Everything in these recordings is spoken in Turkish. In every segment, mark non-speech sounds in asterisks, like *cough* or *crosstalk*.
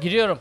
Giriyorum.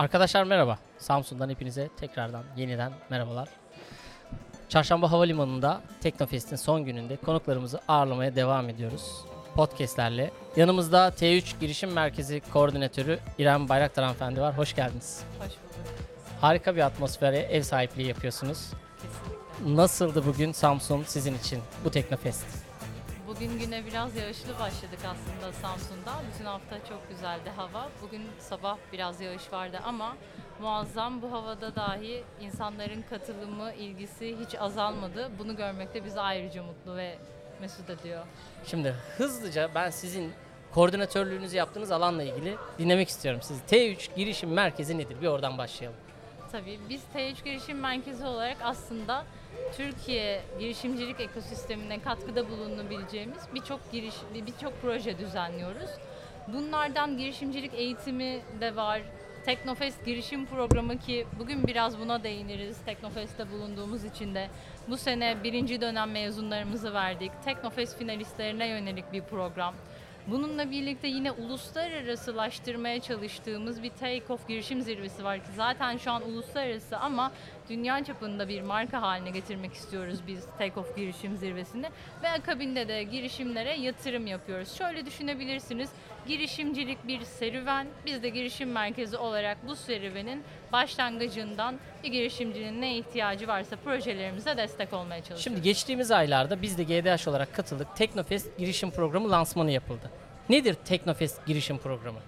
Arkadaşlar merhaba. Samsun'dan hepinize tekrardan yeniden merhabalar. Çarşamba Havalimanı'nda Teknofest'in son gününde konuklarımızı ağırlamaya devam ediyoruz. Podcast'lerle. Yanımızda T3 Girişim Merkezi Koordinatörü İrem Bayraktar hanımefendi var. Hoş geldiniz. Hoş bulduk. Harika bir atmosfere ev sahipliği yapıyorsunuz. Kesinlikle. Nasıldı bugün Samsun sizin için bu Teknofest? Bugün güne biraz yağışlı başladık aslında Samsun'da. Bütün hafta çok güzeldi hava. Bugün sabah biraz yağış vardı ama muazzam bu havada dahi insanların katılımı, ilgisi hiç azalmadı. Bunu görmek de bizi ayrıca mutlu ve mesut ediyor. Şimdi hızlıca ben sizin koordinatörlüğünüzü yaptığınız alanla ilgili dinlemek istiyorum sizi. T3 Girişim Merkezi nedir? Bir oradan başlayalım. Tabii biz T3 Girişim Merkezi olarak aslında Türkiye girişimcilik ekosistemine katkıda bulunabileceğimiz birçok giriş birçok proje düzenliyoruz. Bunlardan girişimcilik eğitimi de var. Teknofest girişim programı ki bugün biraz buna değiniriz. Teknofest'te bulunduğumuz için de bu sene birinci dönem mezunlarımızı verdik. Teknofest finalistlerine yönelik bir program. Bununla birlikte yine uluslararasılaştırmaya çalıştığımız bir Take-Off girişim zirvesi var ki zaten şu an uluslararası ama dünya çapında bir marka haline getirmek istiyoruz biz Take-Off girişim zirvesini ve akabinde de girişimlere yatırım yapıyoruz. Şöyle düşünebilirsiniz girişimcilik bir serüven. Biz de girişim merkezi olarak bu serüvenin başlangıcından bir girişimcinin ne ihtiyacı varsa projelerimize destek olmaya çalışıyoruz. Şimdi geçtiğimiz aylarda biz de GDH olarak katıldık. Teknofest girişim programı lansmanı yapıldı. Nedir Teknofest girişim programı?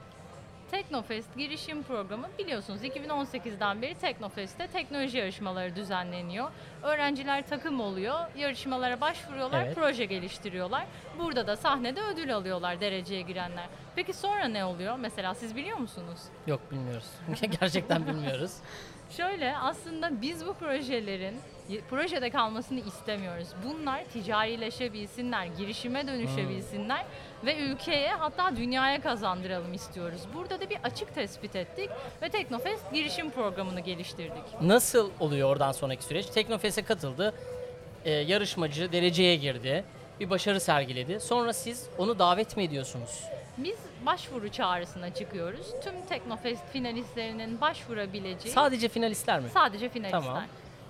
Teknofest girişim programı biliyorsunuz 2018'den beri Teknofest'te teknoloji yarışmaları düzenleniyor. Öğrenciler takım oluyor, yarışmalara başvuruyorlar, Evet. proje geliştiriyorlar. Burada da sahnede ödül alıyorlar dereceye girenler. Peki sonra ne oluyor? Mesela siz biliyor musunuz? Yok bilmiyoruz. *laughs* Gerçekten bilmiyoruz. *laughs* Şöyle aslında biz bu projelerin projede kalmasını istemiyoruz. Bunlar ticarileşebilsinler, girişime dönüşebilsinler ve ülkeye hatta dünyaya kazandıralım istiyoruz. Burada da bir açık tespit ettik ve Teknofest girişim programını geliştirdik. Nasıl oluyor oradan sonraki süreç? Teknofest'e katıldı. Ee, yarışmacı dereceye girdi. Bir başarı sergiledi. Sonra siz onu davet mi ediyorsunuz? Biz başvuru çağrısına çıkıyoruz. Tüm Teknofest finalistlerinin başvurabileceği Sadece finalistler mi? Sadece finalistler. Tamam.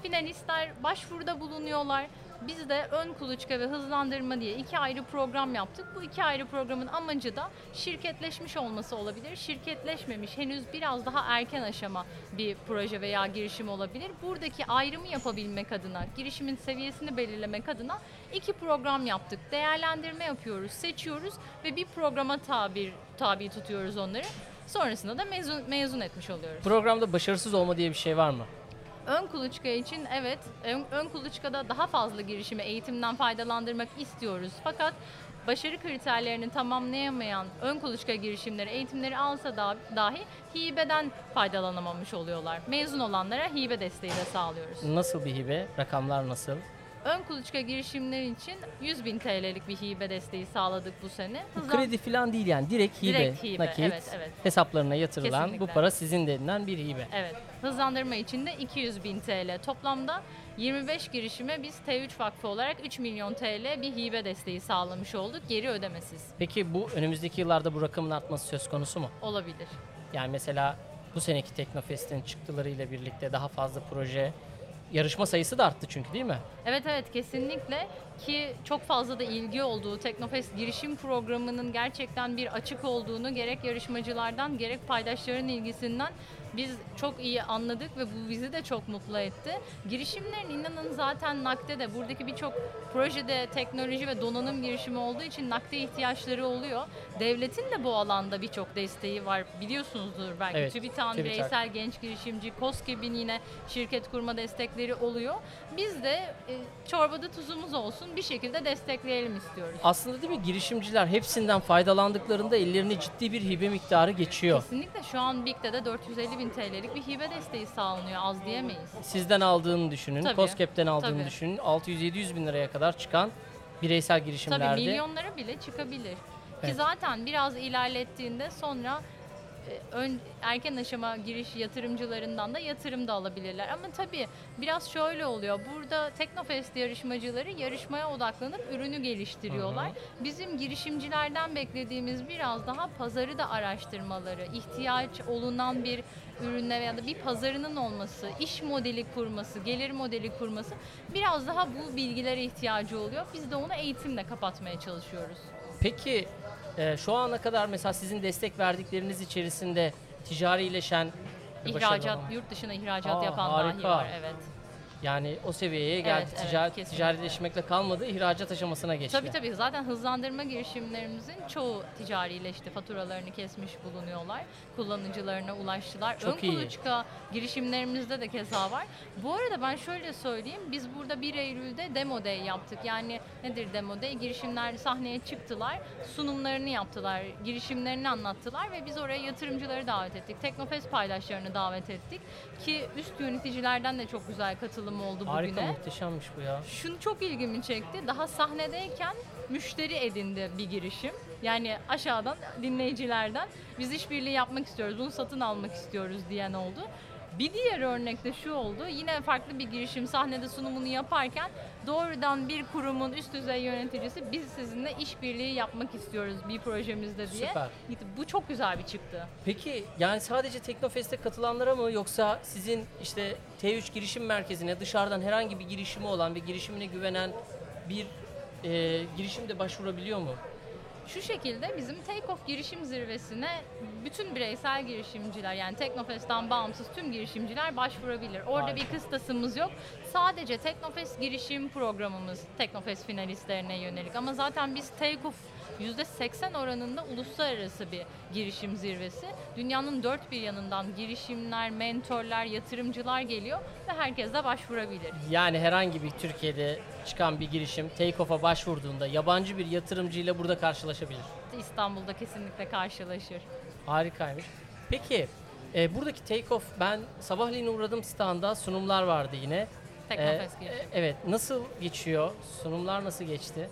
Finalistler başvuruda bulunuyorlar. Biz de ön kuluçka ve hızlandırma diye iki ayrı program yaptık. Bu iki ayrı programın amacı da şirketleşmiş olması olabilir. Şirketleşmemiş, henüz biraz daha erken aşama bir proje veya girişim olabilir. Buradaki ayrımı yapabilmek adına, girişimin seviyesini belirlemek adına iki program yaptık. Değerlendirme yapıyoruz, seçiyoruz ve bir programa tabir tabi tutuyoruz onları. Sonrasında da mezun, mezun etmiş oluyoruz. Programda başarısız olma diye bir şey var mı? Ön kuluçka için evet, ön, ön kuluçkada daha fazla girişimi eğitimden faydalandırmak istiyoruz. Fakat başarı kriterlerini tamamlayamayan ön kuluçka girişimleri eğitimleri alsa da, dahi hibeden faydalanamamış oluyorlar. Mezun olanlara hibe desteği de sağlıyoruz. Nasıl bir hibe? Rakamlar nasıl? Ön kuluçka girişimler için 100 bin TL'lik bir hibe desteği sağladık bu sene. Bu Hızlan- kredi falan değil yani direkt hibe, Direkt hibe, nakit evet, evet. hesaplarına yatırılan bu Kesinlikle. para sizin denilen bir hibe. Evet. Hızlandırma için de 200 bin TL. Toplamda 25 girişime biz T3 Vakfı olarak 3 milyon TL bir hibe desteği sağlamış olduk. Geri ödemesiz. Peki bu önümüzdeki yıllarda bu rakamın artması söz konusu mu? Olabilir. Yani mesela bu seneki Teknofest'in çıktılarıyla birlikte daha fazla proje yarışma sayısı da arttı çünkü değil mi? Evet evet kesinlikle ki çok fazla da ilgi olduğu Teknofest girişim programının gerçekten bir açık olduğunu gerek yarışmacılardan gerek paydaşların ilgisinden Biz çok iyi anladık ve bu bizi de çok mutlu etti. Girişimlerin inanın zaten nakde de buradaki birçok projede teknoloji ve donanım girişimi olduğu için nakde ihtiyaçları oluyor. Devletin de bu alanda birçok desteği var. Biliyorsunuzdur belki. Evet, TÜBİTAK, TÜBİTAK. bireysel genç girişimci, KOSGEB'in yine şirket kurma destekleri oluyor. Biz de e, çorbada tuzumuz olsun bir şekilde destekleyelim istiyoruz. Aslında değil mi girişimciler hepsinden faydalandıklarında ellerine ciddi bir hibe miktarı geçiyor. Kesinlikle şu an BİK'te de 450 bin TL'lik bir hibe desteği sağlanıyor. Az diyemeyiz. Sizden aldığını düşünün, Tabii, COSGAP'ten aldığını tabii. düşünün. 600-700 bin liraya kadar çıkan bireysel girişimlerde. Tabii milyonlara bile çıkabilir. Ki Evet. zaten biraz ilerlettiğinde sonra ön, erken aşama giriş yatırımcılarından da yatırım da alabilirler. Ama tabii biraz şöyle oluyor. Burada Teknofest yarışmacıları yarışmaya odaklanıp ürünü geliştiriyorlar. Bizim girişimcilerden beklediğimiz biraz daha pazarı da araştırmaları, ihtiyaç olunan bir ürüne veya da bir pazarının olması, iş modeli kurması, gelir modeli kurması biraz daha bu bilgilere ihtiyacı oluyor. Biz de onu eğitimle kapatmaya çalışıyoruz. Peki e, şu ana kadar mesela sizin destek verdikleriniz içerisinde ticarileşen başarılı İhracat, olan- yurt dışına ihracat Aa, yapan dahi harika. var. Evet. Yani o seviyeye geldi. Evet, evet, Ticaret, kesinlikle. ticarileşmekle kalmadı, ihracat aşamasına geçti. Tabii tabii zaten hızlandırma girişimlerimizin çoğu ticarileşti. Faturalarını kesmiş bulunuyorlar. Kullanıcılarına ulaştılar. Çok Ön iyi. kuluçka girişimlerimizde de keza var. Bu arada ben şöyle söyleyeyim. Biz burada 1 Eylül'de Demo Day yaptık. Yani nedir Demo Day? Girişimler sahneye çıktılar. Sunumlarını yaptılar. Girişimlerini anlattılar ve biz oraya yatırımcıları davet ettik. Teknofest paydaşlarını davet ettik. Ki üst yöneticilerden de çok güzel katılım oldu Harika, bugüne. muhteşemmiş bu ya. Şunu çok ilgimi çekti. Daha sahnedeyken müşteri edindi bir girişim. Yani aşağıdan dinleyicilerden biz işbirliği yapmak istiyoruz, bunu satın almak istiyoruz diyen oldu. Bir diğer örnekte şu oldu. Yine farklı bir girişim sahnede sunumunu yaparken doğrudan bir kurumun üst düzey yöneticisi biz sizinle işbirliği yapmak istiyoruz bir projemizde diye. Süper. Bu çok güzel bir çıktı. Peki yani sadece Teknofest'e katılanlara mı yoksa sizin işte T3 girişim merkezine dışarıdan herhangi bir girişimi olan ve girişimine güvenen bir e, girişim de başvurabiliyor mu? Şu şekilde bizim Take-Off girişim zirvesine bütün bireysel girişimciler yani Teknofest'ten bağımsız tüm girişimciler başvurabilir. Orada Harika. bir kıstasımız yok. Sadece Teknofest girişim programımız Teknofest finalistlerine yönelik. Ama zaten biz Take-Off %80 oranında uluslararası bir girişim zirvesi. Dünyanın dört bir yanından girişimler, mentorlar, yatırımcılar geliyor ve herkes de başvurabilir. Yani herhangi bir Türkiye'de çıkan bir girişim take-off'a başvurduğunda yabancı bir yatırımcıyla burada karşılaşabilir. İstanbul'da kesinlikle karşılaşır. Harikaymış. Peki e, buradaki take-off ben sabahleyin uğradım standa sunumlar vardı yine. Teknofest E, girişim. e, evet nasıl geçiyor? Sunumlar nasıl geçti?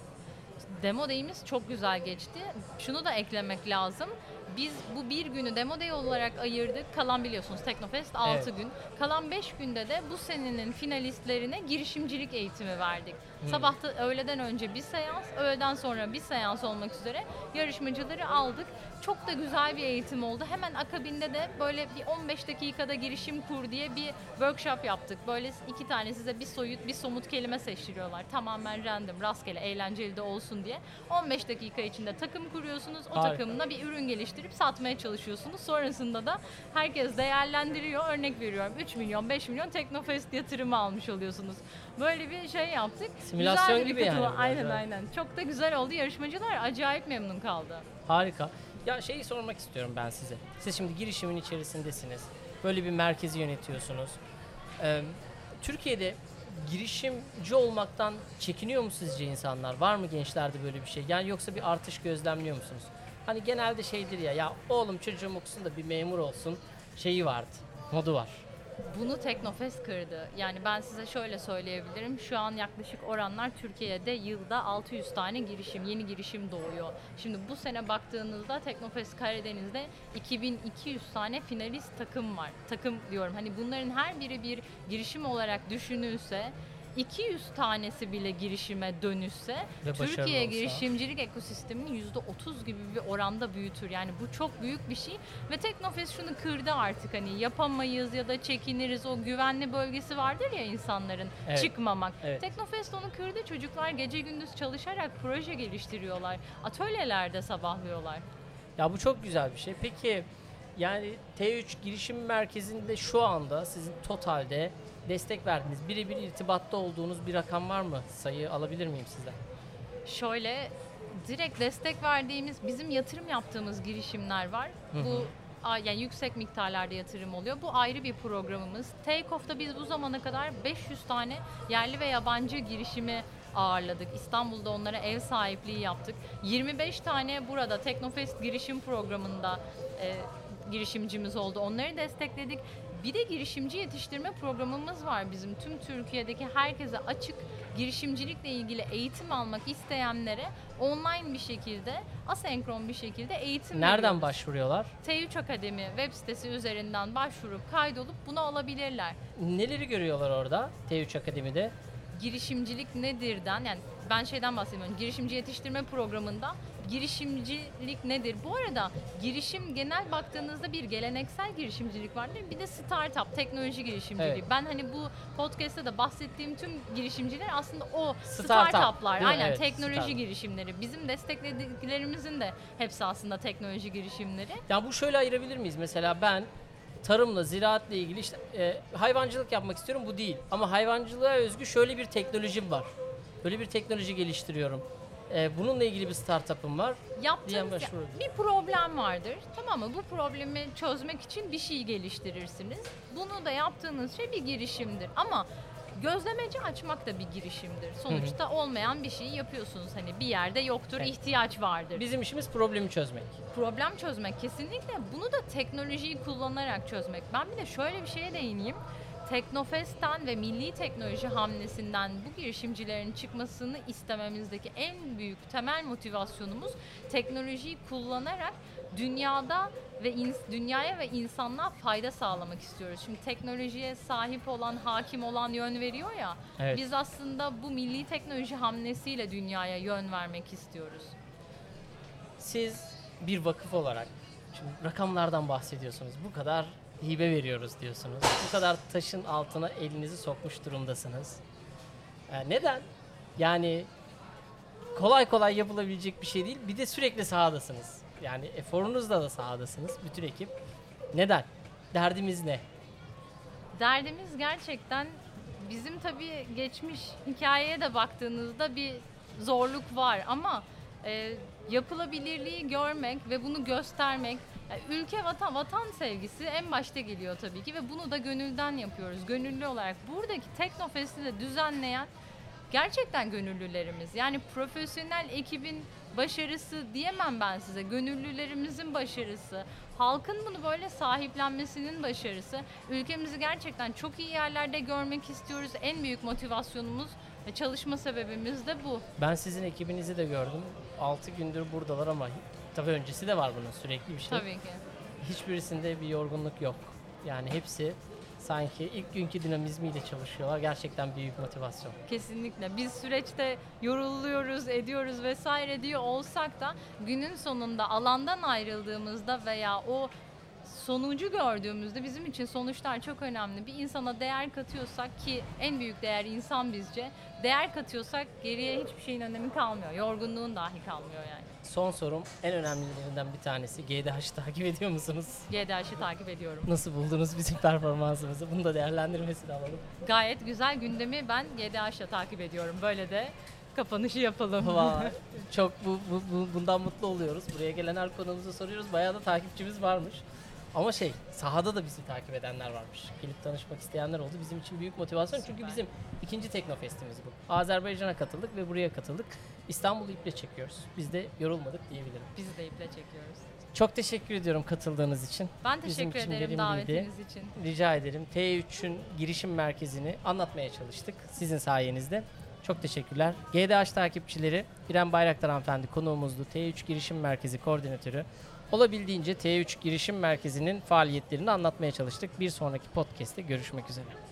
Demo Day'imiz çok güzel geçti. Şunu da eklemek lazım. Biz bu bir günü Demo Day olarak ayırdık. Kalan biliyorsunuz Teknofest 6 Evet. gün. Kalan 5 günde de bu senenin finalistlerine girişimcilik eğitimi verdik. Hmm. Sabahta öğleden önce bir seans, öğleden sonra bir seans olmak üzere yarışmacıları aldık. Çok da güzel bir eğitim oldu. Hemen akabinde de böyle bir 15 dakikada girişim kur diye bir workshop yaptık. Böyle iki tane size bir soyut, bir somut kelime seçtiriyorlar. Tamamen random, rastgele, eğlenceli de olsun diye. 15 dakika içinde takım kuruyorsunuz. O Harika. takımla bir ürün geliştirip satmaya çalışıyorsunuz. Sonrasında da herkes değerlendiriyor. Örnek veriyorum 3 milyon, 5 milyon Teknofest yatırımı almış oluyorsunuz. Böyle bir şey yaptık. Simülasyon Güzel bir gibi yani katılım. bu, Aynen acayip. aynen. Çok da güzel oldu. Yarışmacılar acayip memnun kaldı. Harika. Ya şeyi sormak istiyorum ben size. Siz şimdi girişimin içerisindesiniz. Böyle bir merkezi yönetiyorsunuz. Ee, Türkiye'de girişimci olmaktan çekiniyor mu sizce insanlar? Var mı gençlerde böyle bir şey? Yani yoksa bir artış gözlemliyor musunuz? Hani genelde şeydir ya, ya oğlum çocuğum okusun da bir memur olsun şeyi vardı. Modu var. Bunu Teknofest kırdı. Yani ben size şöyle söyleyebilirim. Şu an yaklaşık oranlar Türkiye'de yılda 600 tane girişim, yeni girişim doğuyor. Şimdi bu sene baktığınızda Teknofest Karadeniz'de 2200 tane finalist takım var. Takım diyorum. Hani bunların her biri bir girişim olarak düşünülse 200 tanesi bile girişime dönüşse Ve Türkiye olsa. girişimcilik ekosistemini %30 gibi bir oranda büyütür. Yani bu çok büyük bir şey ve Teknofest şunu kırdı artık hani yapamayız ya da çekiniriz o güvenli bölgesi vardır ya insanların Evet. çıkmamak. Evet. Teknofest onu kırdı. Çocuklar gece gündüz çalışarak proje geliştiriyorlar. Atölyelerde sabahlıyorlar. Ya bu çok güzel bir şey. Peki Yani T3 girişim merkezinde şu anda sizin totalde destek verdiğiniz, birebir irtibatta olduğunuz bir rakam var mı? Sayı alabilir miyim sizden? Şöyle direkt destek verdiğimiz, bizim yatırım yaptığımız girişimler var. Bu yani yüksek miktarlarda yatırım oluyor. Bu ayrı bir programımız. Takeoff'ta biz bu zamana kadar 500 tane yerli ve yabancı girişimi ağırladık. İstanbul'da onlara ev sahipliği yaptık. 25 tane burada Teknofest girişim programında e, girişimcimiz oldu. Onları destekledik. Bir de girişimci yetiştirme programımız var bizim. Tüm Türkiye'deki herkese açık girişimcilikle ilgili eğitim almak isteyenlere online bir şekilde, asenkron bir şekilde eğitim Nereden veriyoruz. başvuruyorlar? T3 Akademi web sitesi üzerinden başvurup kaydolup bunu alabilirler. Neleri görüyorlar orada T3 Akademi'de? Girişimcilik nedirden yani ben şeyden bahsediyorum. Girişimci yetiştirme programında girişimcilik nedir? Bu arada girişim genel baktığınızda bir geleneksel girişimcilik vardır. Bir de startup, teknoloji girişimciliği. Evet. Ben hani bu podcast'te de bahsettiğim tüm girişimciler aslında o Startup, startuplar. değil mi? Aynen Evet, teknoloji startup. girişimleri. Bizim desteklediklerimizin de hepsi aslında teknoloji girişimleri. Ya bu şöyle ayırabilir miyiz? Mesela ben tarımla, ziraatle ilgili işte e, hayvancılık yapmak istiyorum bu değil. Ama hayvancılığa özgü şöyle bir teknolojim var. Böyle bir teknoloji geliştiriyorum. E, bununla ilgili bir startup'ım var. Yaptığınız bir problem vardır. Tamam mı? Bu problemi çözmek için bir şey geliştirirsiniz. Bunu da yaptığınız şey bir girişimdir. Ama gözlemeci açmak da bir girişimdir. Sonuçta olmayan bir şeyi yapıyorsunuz. Hani bir yerde yoktur, Evet. ihtiyaç vardır. Bizim işimiz problemi çözmek. problem çözmek kesinlikle. Bunu da teknolojiyi kullanarak çözmek. Ben bir de şöyle bir şeye değineyim. Teknofest'ten ve milli teknoloji hamlesinden bu girişimcilerin çıkmasını istememizdeki en büyük temel motivasyonumuz teknolojiyi kullanarak dünyada ve dünyaya ve insanlığa fayda sağlamak istiyoruz. Şimdi teknolojiye sahip olan, hakim olan yön veriyor ya. Evet. Biz aslında bu milli teknoloji hamlesiyle dünyaya yön vermek istiyoruz. Siz bir vakıf olarak şimdi rakamlardan bahsediyorsunuz. Bu kadar hibe veriyoruz diyorsunuz. Bu kadar taşın altına elinizi sokmuş durumdasınız. E, neden? Yani kolay kolay yapılabilecek bir şey değil. Bir de sürekli sahadasınız. Yani eforunuzla da sahadasınız bütün ekip. Neden? Derdimiz ne? Derdimiz gerçekten bizim tabii geçmiş hikayeye de baktığınızda bir zorluk var ama e, yapılabilirliği görmek ve bunu göstermek yani ülke vatan vatan sevgisi en başta geliyor tabii ki ve bunu da gönülden yapıyoruz. Gönüllü olarak buradaki Teknofest'i de düzenleyen gerçekten gönüllülerimiz. Yani profesyonel ekibin başarısı diyemem ben size. Gönüllülerimizin başarısı. Halkın bunu böyle sahiplenmesinin başarısı. Ülkemizi gerçekten çok iyi yerlerde görmek istiyoruz. En büyük motivasyonumuz ve çalışma sebebimiz de bu. Ben sizin ekibinizi de gördüm. 6 gündür buradalar ama tabii öncesi de var bunun sürekli bir şey. Tabii ki. Hiçbirisinde bir yorgunluk yok. Yani hepsi sanki ilk günkü dinamizmiyle çalışıyorlar. Gerçekten büyük motivasyon. Kesinlikle. Biz süreçte yoruluyoruz, ediyoruz vesaire diyor olsak da günün sonunda alandan ayrıldığımızda veya o sonucu gördüğümüzde bizim için sonuçlar çok önemli. Bir insana değer katıyorsak ki en büyük değer insan bizce. Değer katıyorsak geriye hiçbir şeyin önemi kalmıyor. Yorgunluğun dahi kalmıyor yani. Son sorum en önemlilerinden bir tanesi. GDH'ı takip ediyor musunuz? GDH'i takip ediyorum. Nasıl buldunuz bizim performansımızı? Bunu da değerlendirmesini alalım. Gayet güzel gündemi ben GDH'la takip ediyorum. Böyle de kapanışı yapalım. Vay, Çok bu, bu, bu- bundan mutlu oluyoruz. Buraya gelen her konumuzu soruyoruz. Bayağı da takipçimiz varmış. Ama şey, sahada da bizi takip edenler varmış. Gelip tanışmak isteyenler oldu. Bizim için büyük motivasyon. Çünkü bizim ikinci Teknofestimiz bu. Azerbaycan'a katıldık ve buraya katıldık. İstanbul'u iple çekiyoruz. Biz de yorulmadık diyebilirim. Biz de iple çekiyoruz. Çok teşekkür ediyorum katıldığınız için. Ben Bizim teşekkür için ederim verimliydi. davetiniz için. Rica ederim. T3'ün girişim merkezini anlatmaya çalıştık sizin sayenizde. Çok teşekkürler. GDH takipçileri İrem Bayraktar hanımefendi konuğumuzdu. T3 Girişim Merkezi koordinatörü. Olabildiğince T3 Girişim Merkezi'nin faaliyetlerini anlatmaya çalıştık. Bir sonraki podcast'te görüşmek üzere.